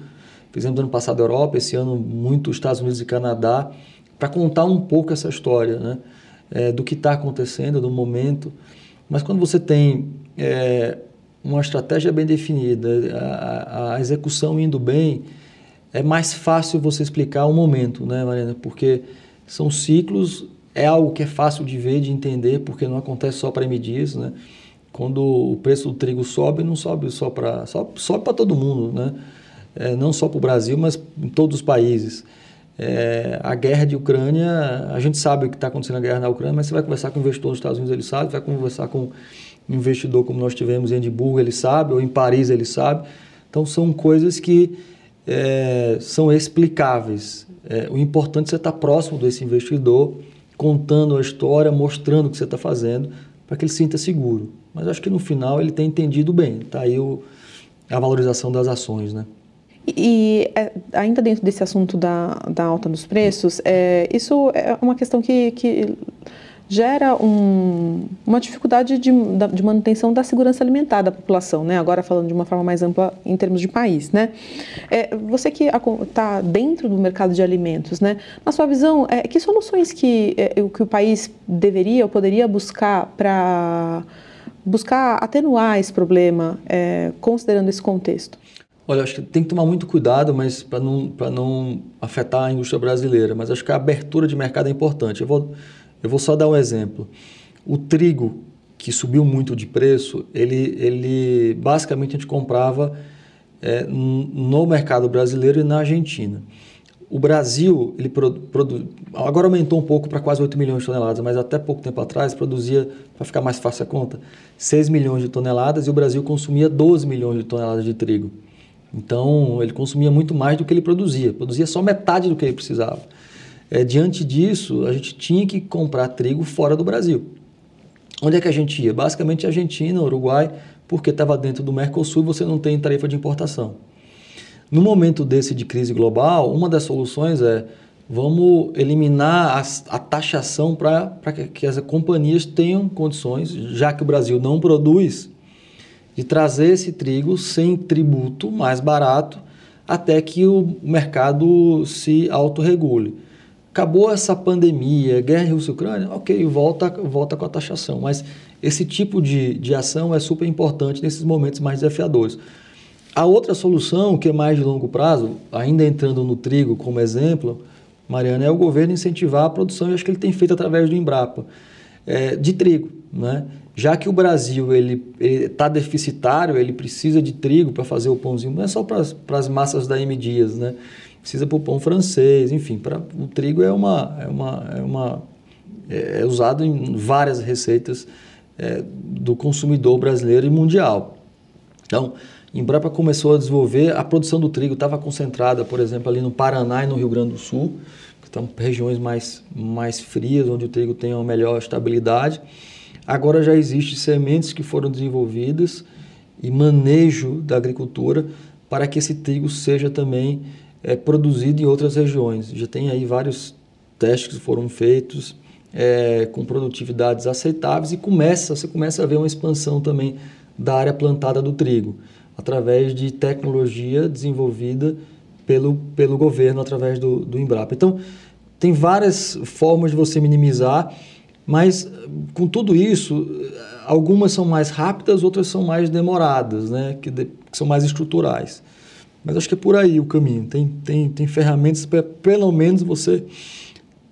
Fizemos ano passado a Europa, esse ano muito Estados Unidos e Canadá, para contar um pouco essa história, né? É, do que está acontecendo, do momento. Mas quando você tem é, uma estratégia bem definida, a, a execução indo bem, é mais fácil você explicar o momento, né, Mariana? Porque são ciclos, é algo que é fácil de ver, de entender, porque não acontece só para MDs, né? Quando o preço do trigo sobe, não sobe só para sobe, sobe para todo mundo, né? É, não só para o Brasil, mas em todos os países. É, a guerra de Ucrânia, a gente sabe o que está acontecendo na guerra na Ucrânia, mas você vai conversar com o investidor nos Estados Unidos, ele sabe, vai conversar com um investidor como nós tivemos em Edimburgo, ele sabe, ou em Paris, ele sabe. Então são coisas que é, são explicáveis. É, o importante é você estar próximo desse investidor, contando a história, mostrando o que você está fazendo, para que ele sinta seguro. Mas acho que no final ele tem entendido bem. Está aí o, a valorização das ações, né? E é, ainda dentro desse assunto da, da alta dos preços, é, isso é uma questão que, que gera um, uma dificuldade de, de, manutenção da segurança alimentar da população, né? agora falando de uma forma mais ampla em termos de país. Né? É, você que está dentro do mercado de alimentos, né? na sua visão, é, que soluções que, é, que o país deveria ou poderia buscar para buscar atenuar esse problema, é, considerando esse contexto? Olha, acho que tem que tomar muito cuidado, mas para não, não afetar a indústria brasileira. Mas acho que a abertura de mercado é importante. Eu vou eu vou só dar um exemplo. O trigo, que subiu muito de preço, ele, ele basicamente a gente comprava é, no mercado brasileiro e na Argentina. O Brasil, ele produ, agora aumentou um pouco para quase 8 milhões de toneladas, mas até pouco tempo atrás produzia, para ficar mais fácil a conta, 6 milhões de toneladas e o Brasil consumia 12 milhões de toneladas de trigo. Então, ele consumia muito mais do que ele produzia, produzia só metade do que ele precisava. É, diante disso, a gente tinha que comprar trigo fora do Brasil. Onde é que a gente ia? Basicamente Argentina, Uruguai, porque estava dentro do Mercosul e você não tem tarifa de importação. No momento desse de crise global, uma das soluções é vamos eliminar a, a taxação para que, que as companhias tenham condições, já que o Brasil não produz, de trazer esse trigo sem tributo, mais barato, até que o mercado se autorregule. Acabou essa pandemia, guerra Rússia-Ucrânia, ok, volta, volta com a taxação. Mas esse tipo de, de ação é super importante nesses momentos mais desafiadores. A outra solução, que é mais de longo prazo, ainda entrando no trigo como exemplo, Mariana, é o governo incentivar a produção, e acho que ele tem feito através do Embrapa, é, de trigo. Né? Já que o Brasil ele está deficitário, ele precisa de trigo para fazer o pãozinho, não é só para as massas da M Dias, né? Precisa para o pão francês, enfim, para o trigo é uma é uma é uma é, é usado em várias receitas é, do consumidor brasileiro e mundial. Então, Embrapa começou a desenvolver a produção do trigo estava concentrada, por exemplo, ali no Paraná e no Rio Grande do Sul, que são regiões mais mais frias onde o trigo tem uma melhor estabilidade. Agora já existem sementes que foram desenvolvidas e manejo da agricultura para que esse trigo seja também é, produzido em outras regiões. Já tem aí vários testes que foram feitos é, com produtividades aceitáveis e começa, você começa a ver uma expansão também da área plantada do trigo, através de tecnologia desenvolvida pelo, pelo governo através do, do Embrapa. Então, tem várias formas de você minimizar Mas, com tudo isso, algumas são mais rápidas, outras são mais demoradas, né? que, de, que são mais estruturais. Mas acho que é por aí o caminho. Tem, tem, tem ferramentas para, pelo menos, você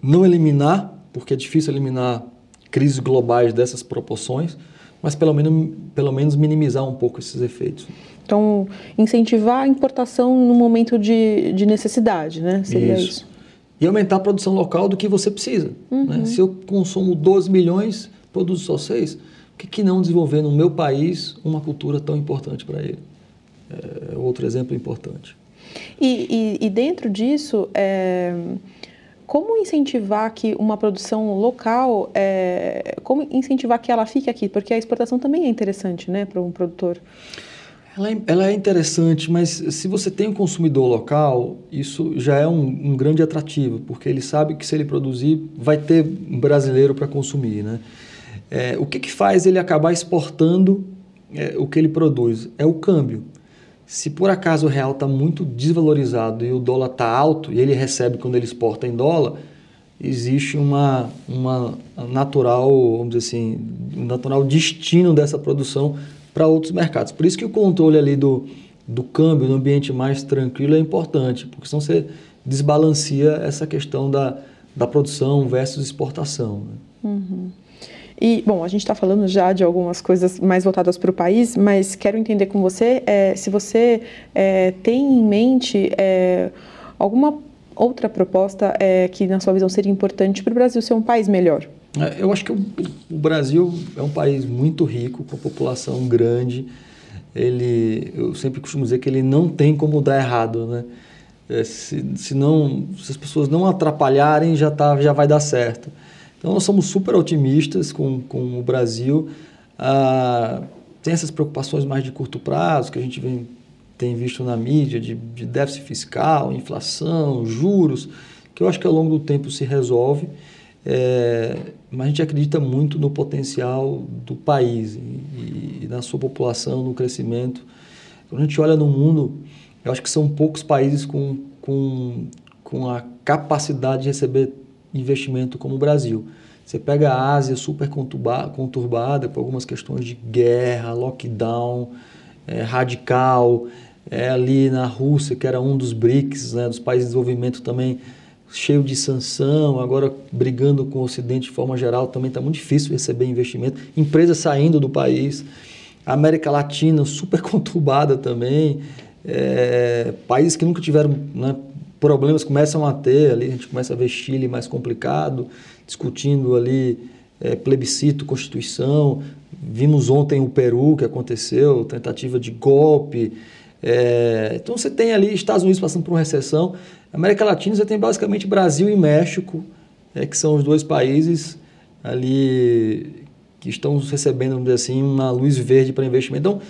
não eliminar, porque é difícil eliminar crises globais dessas proporções, mas pelo menos, pelo menos minimizar um pouco esses efeitos. Então, incentivar a importação no momento de, de necessidade, né? Seria isso. isso. E aumentar a produção local do que você precisa. Né? Uhum. Né? Se eu consumo 12 milhões, produzo só 6, por que, que não desenvolver no meu país uma cultura tão importante para ele? É outro exemplo importante. E, e, e dentro disso, é, como incentivar que uma produção local, é, como incentivar que ela fique aqui? Porque a exportação também é interessante né, para um produtor. Ela é, ela é, interessante, mas se você tem um consumidor local, isso já é um, um, grande atrativo, porque ele sabe que se ele produzir, vai ter brasileiro para consumir. Né? É, o que, que faz ele acabar exportando é, o que ele produz? É o câmbio. Se por acaso o real está muito desvalorizado e o dólar está alto e ele recebe quando ele exporta em dólar, existe uma, uma natural, vamos dizer assim, um natural destino dessa produção para outros mercados. Por isso que o controle ali do, do câmbio no ambiente mais tranquilo é importante, porque senão você desbalancia essa questão da, da produção versus exportação. Né? Uhum. E, bom, a gente está falando já de algumas coisas mais voltadas para o país, mas quero entender com você é, se você é, tem em mente é, alguma outra proposta é, que, na sua visão, seria importante para o Brasil ser um país melhor. É, eu acho que o, Brasil é um país muito rico, com população grande. Ele, eu sempre costumo dizer que ele não tem como dar errado, né? É, se, se, não, se as pessoas não atrapalharem, já, tá, já vai dar certo. Então, nós somos super otimistas com, com o Brasil. Ah, tem essas preocupações mais de curto prazo, que a gente vem, tem visto na mídia, de, de déficit fiscal, inflação, juros, que eu acho que ao longo do tempo se resolve. É, mas a gente acredita muito no potencial do país e, e, na sua população, no crescimento. Quando a gente olha no mundo, eu acho que são poucos países com, com, com a capacidade de receber investimento como o Brasil. Você pega a Ásia super conturbada por algumas questões de guerra, lockdown, é, radical, é, ali na Rússia, que era um dos BRICS, né, dos países de desenvolvimento também, cheio de sanção, agora brigando com o Ocidente de forma geral, também está muito difícil receber investimento. Empresas saindo do país. A América Latina super conturbada também. É, países que nunca tiveram né, problemas começam a ter ali, a gente começa a ver Chile mais complicado, discutindo ali é, plebiscito, constituição. Vimos ontem o Peru que aconteceu, tentativa de golpe. É, então você tem ali Estados Unidos passando por uma recessão. América Latina você tem basicamente Brasil e México, é, que são os dois países ali que estão recebendo, vamos dizer assim, uma luz verde para investimento. Então,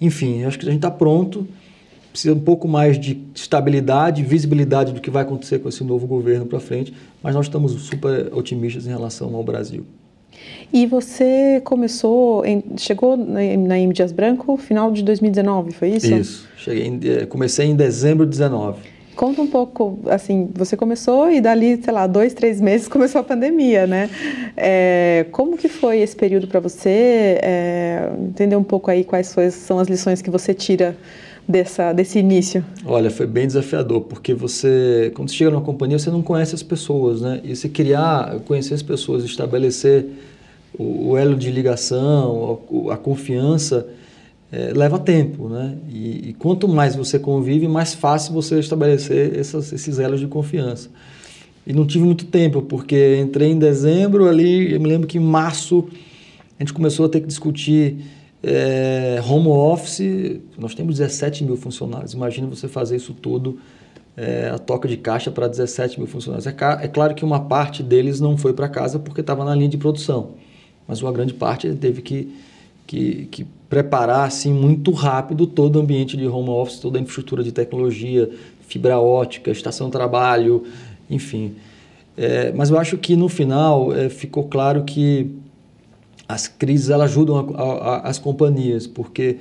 enfim, acho que a gente está pronto. Precisa um pouco mais de estabilidade, visibilidade do que vai acontecer com esse novo governo para frente, mas nós estamos super otimistas em relação ao Brasil. E você começou, chegou na M Dias Branco final de 2019, foi isso? Isso, cheguei em, eh, comecei em dezembro de 2019. Conta um pouco, assim, você começou e dali, sei lá, dois, três meses começou a pandemia, né? É, como que foi esse período para você? É, entender um pouco aí quais são as lições que você tira dessa, desse início? Olha, foi bem desafiador, porque você, quando você chega numa companhia, você não conhece as pessoas, né? E você criar, conhecer as pessoas, estabelecer o, o elo de ligação, a, a confiança é, leva tempo, né? E, e, quanto mais você convive, mais fácil você estabelecer essas, esses elos de confiança. E não tive muito tempo, porque entrei em dezembro ali, eu me lembro que em março a gente começou a ter que discutir é, home office. Nós temos 17 mil funcionários. Imagina você fazer isso tudo, é, a toca de caixa para 17 mil funcionários. É, é, claro que uma parte deles não foi para casa porque estava na linha de produção, mas uma grande parte teve que, que, que preparar assim muito rápido todo o ambiente de home office, toda a infraestrutura de tecnologia, fibra ótica, estação de trabalho, enfim. É, mas eu acho que no final é, ficou claro que as crises elas ajudam a, a, as companhias, porque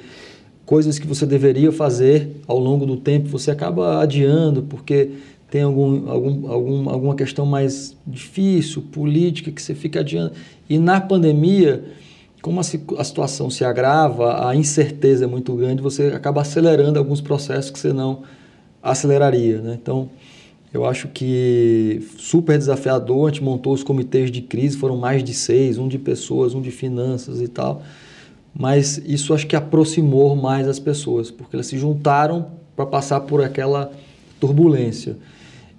coisas que você deveria fazer ao longo do tempo você acaba adiando, porque tem algum, algum, algum, alguma questão mais difícil, política, que você fica adiante. E na pandemia, como a, a situação se agrava, a incerteza é muito grande, você acaba acelerando alguns processos que você não aceleraria. Né? Então, eu acho que super desafiador, a gente montou os comitês de crise, foram mais de seis, um de pessoas, um de finanças e tal. Mas isso acho que aproximou mais as pessoas, porque elas se juntaram para passar por aquela turbulência.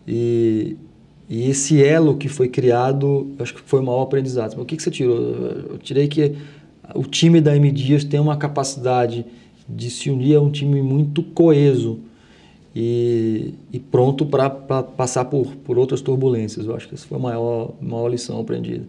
E, e esse elo que foi criado, acho que foi o maior aprendizado. o que, que você tirou? Eu tirei que o time da M Dias tem uma capacidade de se unir a um time muito coeso e, e pronto para passar por, por outras turbulências. Eu acho que essa foi a maior, maior lição aprendida.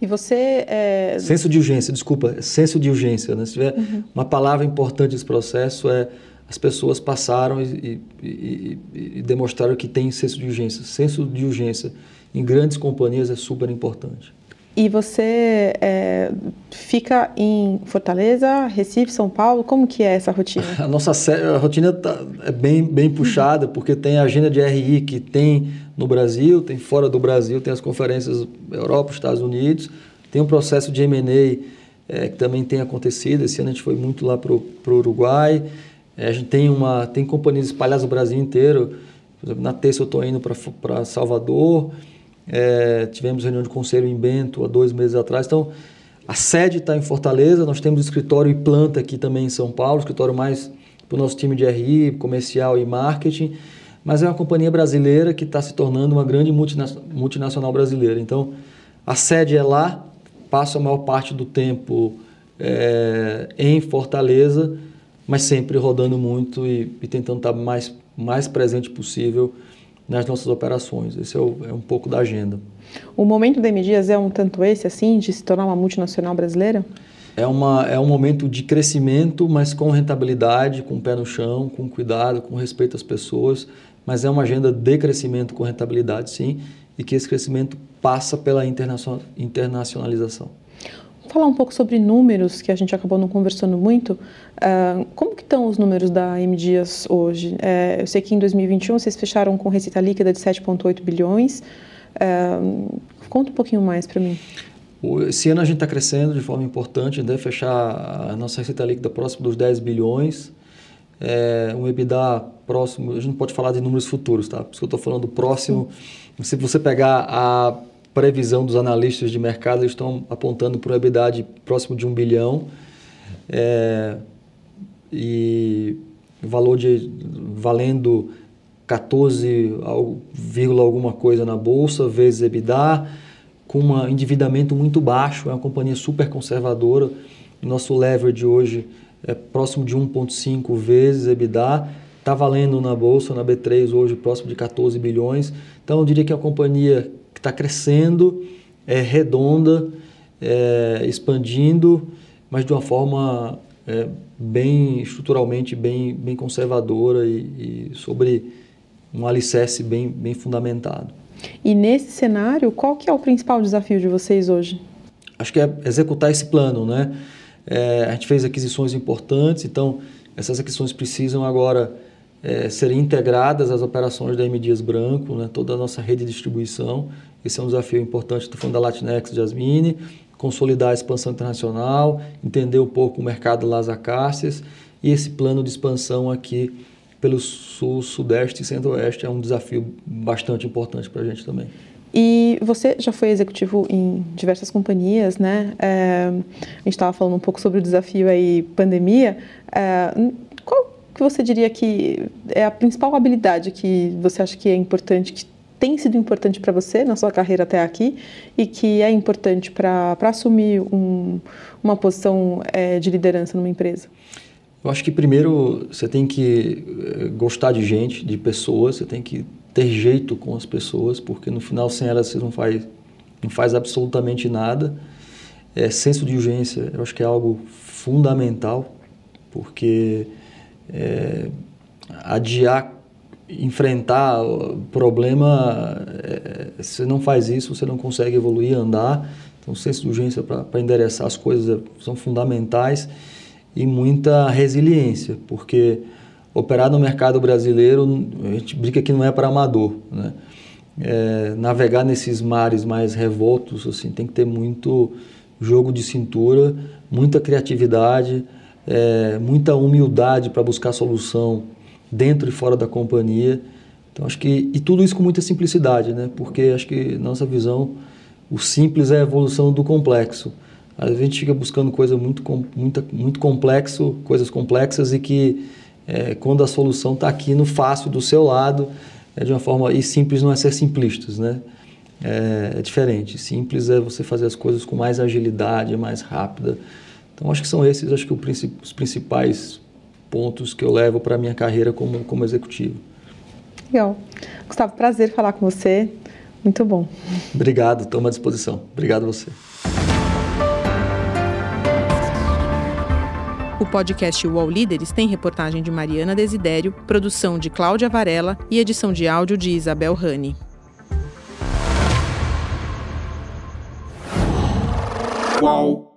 E você. É... Senso de urgência, desculpa, senso de urgência. Né? Se tiver uhum. uma palavra importante nesse processo é as pessoas passaram e, e, e, e, demonstraram que tem senso de urgência. Senso de urgência em grandes companhias é super importante. E você é, fica em Fortaleza, Recife, São Paulo? Como que é essa rotina? A nossa a rotina tá, é bem, bem puxada, porque tem a agenda de RI que tem no Brasil, tem fora do Brasil, tem as conferências Europa, Estados Unidos, tem um processo de M&A é, que também tem acontecido. Esse ano a gente foi muito lá para o Uruguai. É, a gente tem, uma, tem companhias espalhadas no Brasil inteiro. Por exemplo, na terça eu estou indo para Salvador. É, tivemos reunião de conselho em Bento há dois meses atrás. Então, a sede está em Fortaleza. Nós temos escritório e planta aqui também em São Paulo. Escritório mais para o nosso time de RI, comercial e marketing. Mas é uma companhia brasileira que está se tornando uma grande multinacional brasileira. Então, a sede é lá. Passo a maior parte do tempo é, em Fortaleza mas sempre rodando muito e, e tentando estar mais, mais presente possível nas nossas operações. Esse é, o, é, um pouco da agenda. O momento da M Dias é um tanto esse, assim, de se tornar uma multinacional brasileira? É, uma, é um momento de crescimento, mas com rentabilidade, com o pé no chão, com cuidado, com respeito às pessoas, mas é uma agenda de crescimento com rentabilidade, sim, e que esse crescimento passa pela internacionalização falar um pouco sobre números, que a gente acabou não conversando muito. Uh, como que estão os números da M Dias hoje? Uh, eu sei que em 2021 vocês fecharam com receita líquida de 7,8 bilhões. Uh, conta um pouquinho mais para mim. Esse ano a gente está crescendo de forma importante, deve fechar a nossa receita líquida próximo dos 10 bilhões. É, um EBITDA próximo, a gente não pode falar de números futuros, tá? Por isso que eu estou falando próximo. Sim. Se você pegar a previsão dos analistas de mercado, eles estão apontando para uma EBITDA próximo de um bilhão. É, e valor de valendo 14, alguma coisa na bolsa, vezes EBITDA, com um endividamento muito baixo, é uma companhia super conservadora. Nosso leverage hoje é próximo de 1,5 vezes EBITDA, está valendo na bolsa, na B3 hoje próximo de 14 bilhões. Então eu diria que é uma companhia está crescendo, é redonda, é, expandindo, mas de uma forma é, bem estruturalmente bem, bem conservadora e, e, sobre um alicerce bem, bem fundamentado. E nesse cenário, qual que é o principal desafio de vocês hoje? Acho que é executar esse plano, né? É, a gente fez aquisições importantes, então essas aquisições precisam agora é, serem integradas às operações da M Dias Branco, né? toda a nossa rede de distribuição. Esse é um desafio importante do fundo da Latinex Jasmine, consolidar a expansão internacional, entender um pouco o mercado Las e esse plano de expansão aqui pelo sul, sudeste e centro-oeste é um desafio bastante importante para a gente também. E você já foi executivo em diversas companhias, né? É, a gente estava falando um pouco sobre o desafio aí pandemia. É, qual que você diria que é a principal habilidade que você acha que é importante, que tem sido importante para você na sua carreira até aqui e que é importante para assumir um, uma posição é, de liderança numa empresa? Eu acho que primeiro você tem que eh, gostar de gente, de pessoas, você tem que ter jeito com as pessoas, porque no final sem elas você não faz, não faz absolutamente nada. É, senso de urgência, eu acho que é algo fundamental, porque é, adiar enfrentar problema, é, você não faz isso, você não consegue evoluir, andar. Então, senso de urgência para endereçar as coisas são fundamentais e muita resiliência, porque operar no mercado brasileiro, a gente brinca que não é para amador, né? É, navegar nesses mares mais revoltos, assim, tem que ter muito jogo de cintura, muita criatividade, é, muita humildade para buscar solução dentro e fora da companhia. Então acho que e tudo isso com muita simplicidade, né? Porque acho que nossa visão, o simples é a evolução do complexo. Às vezes a gente fica buscando coisa muito muito muito complexo, coisas complexas e que é, quando a solução está aqui no fácil do seu lado, é de uma forma e simples não é ser simplistas, né? É, é diferente. Simples é você fazer as coisas com mais agilidade, mais rápida. Então acho que são esses, acho que os principais pontos que eu levo para a minha carreira como, como executivo. Legal. Gustavo, prazer falar com você. Muito bom. Obrigado, estou à disposição. Obrigado a você. O podcast UOL Líderes tem reportagem de Mariana Desidério, produção de Cláudia Varela e edição de áudio de Isabel Rani. UOL.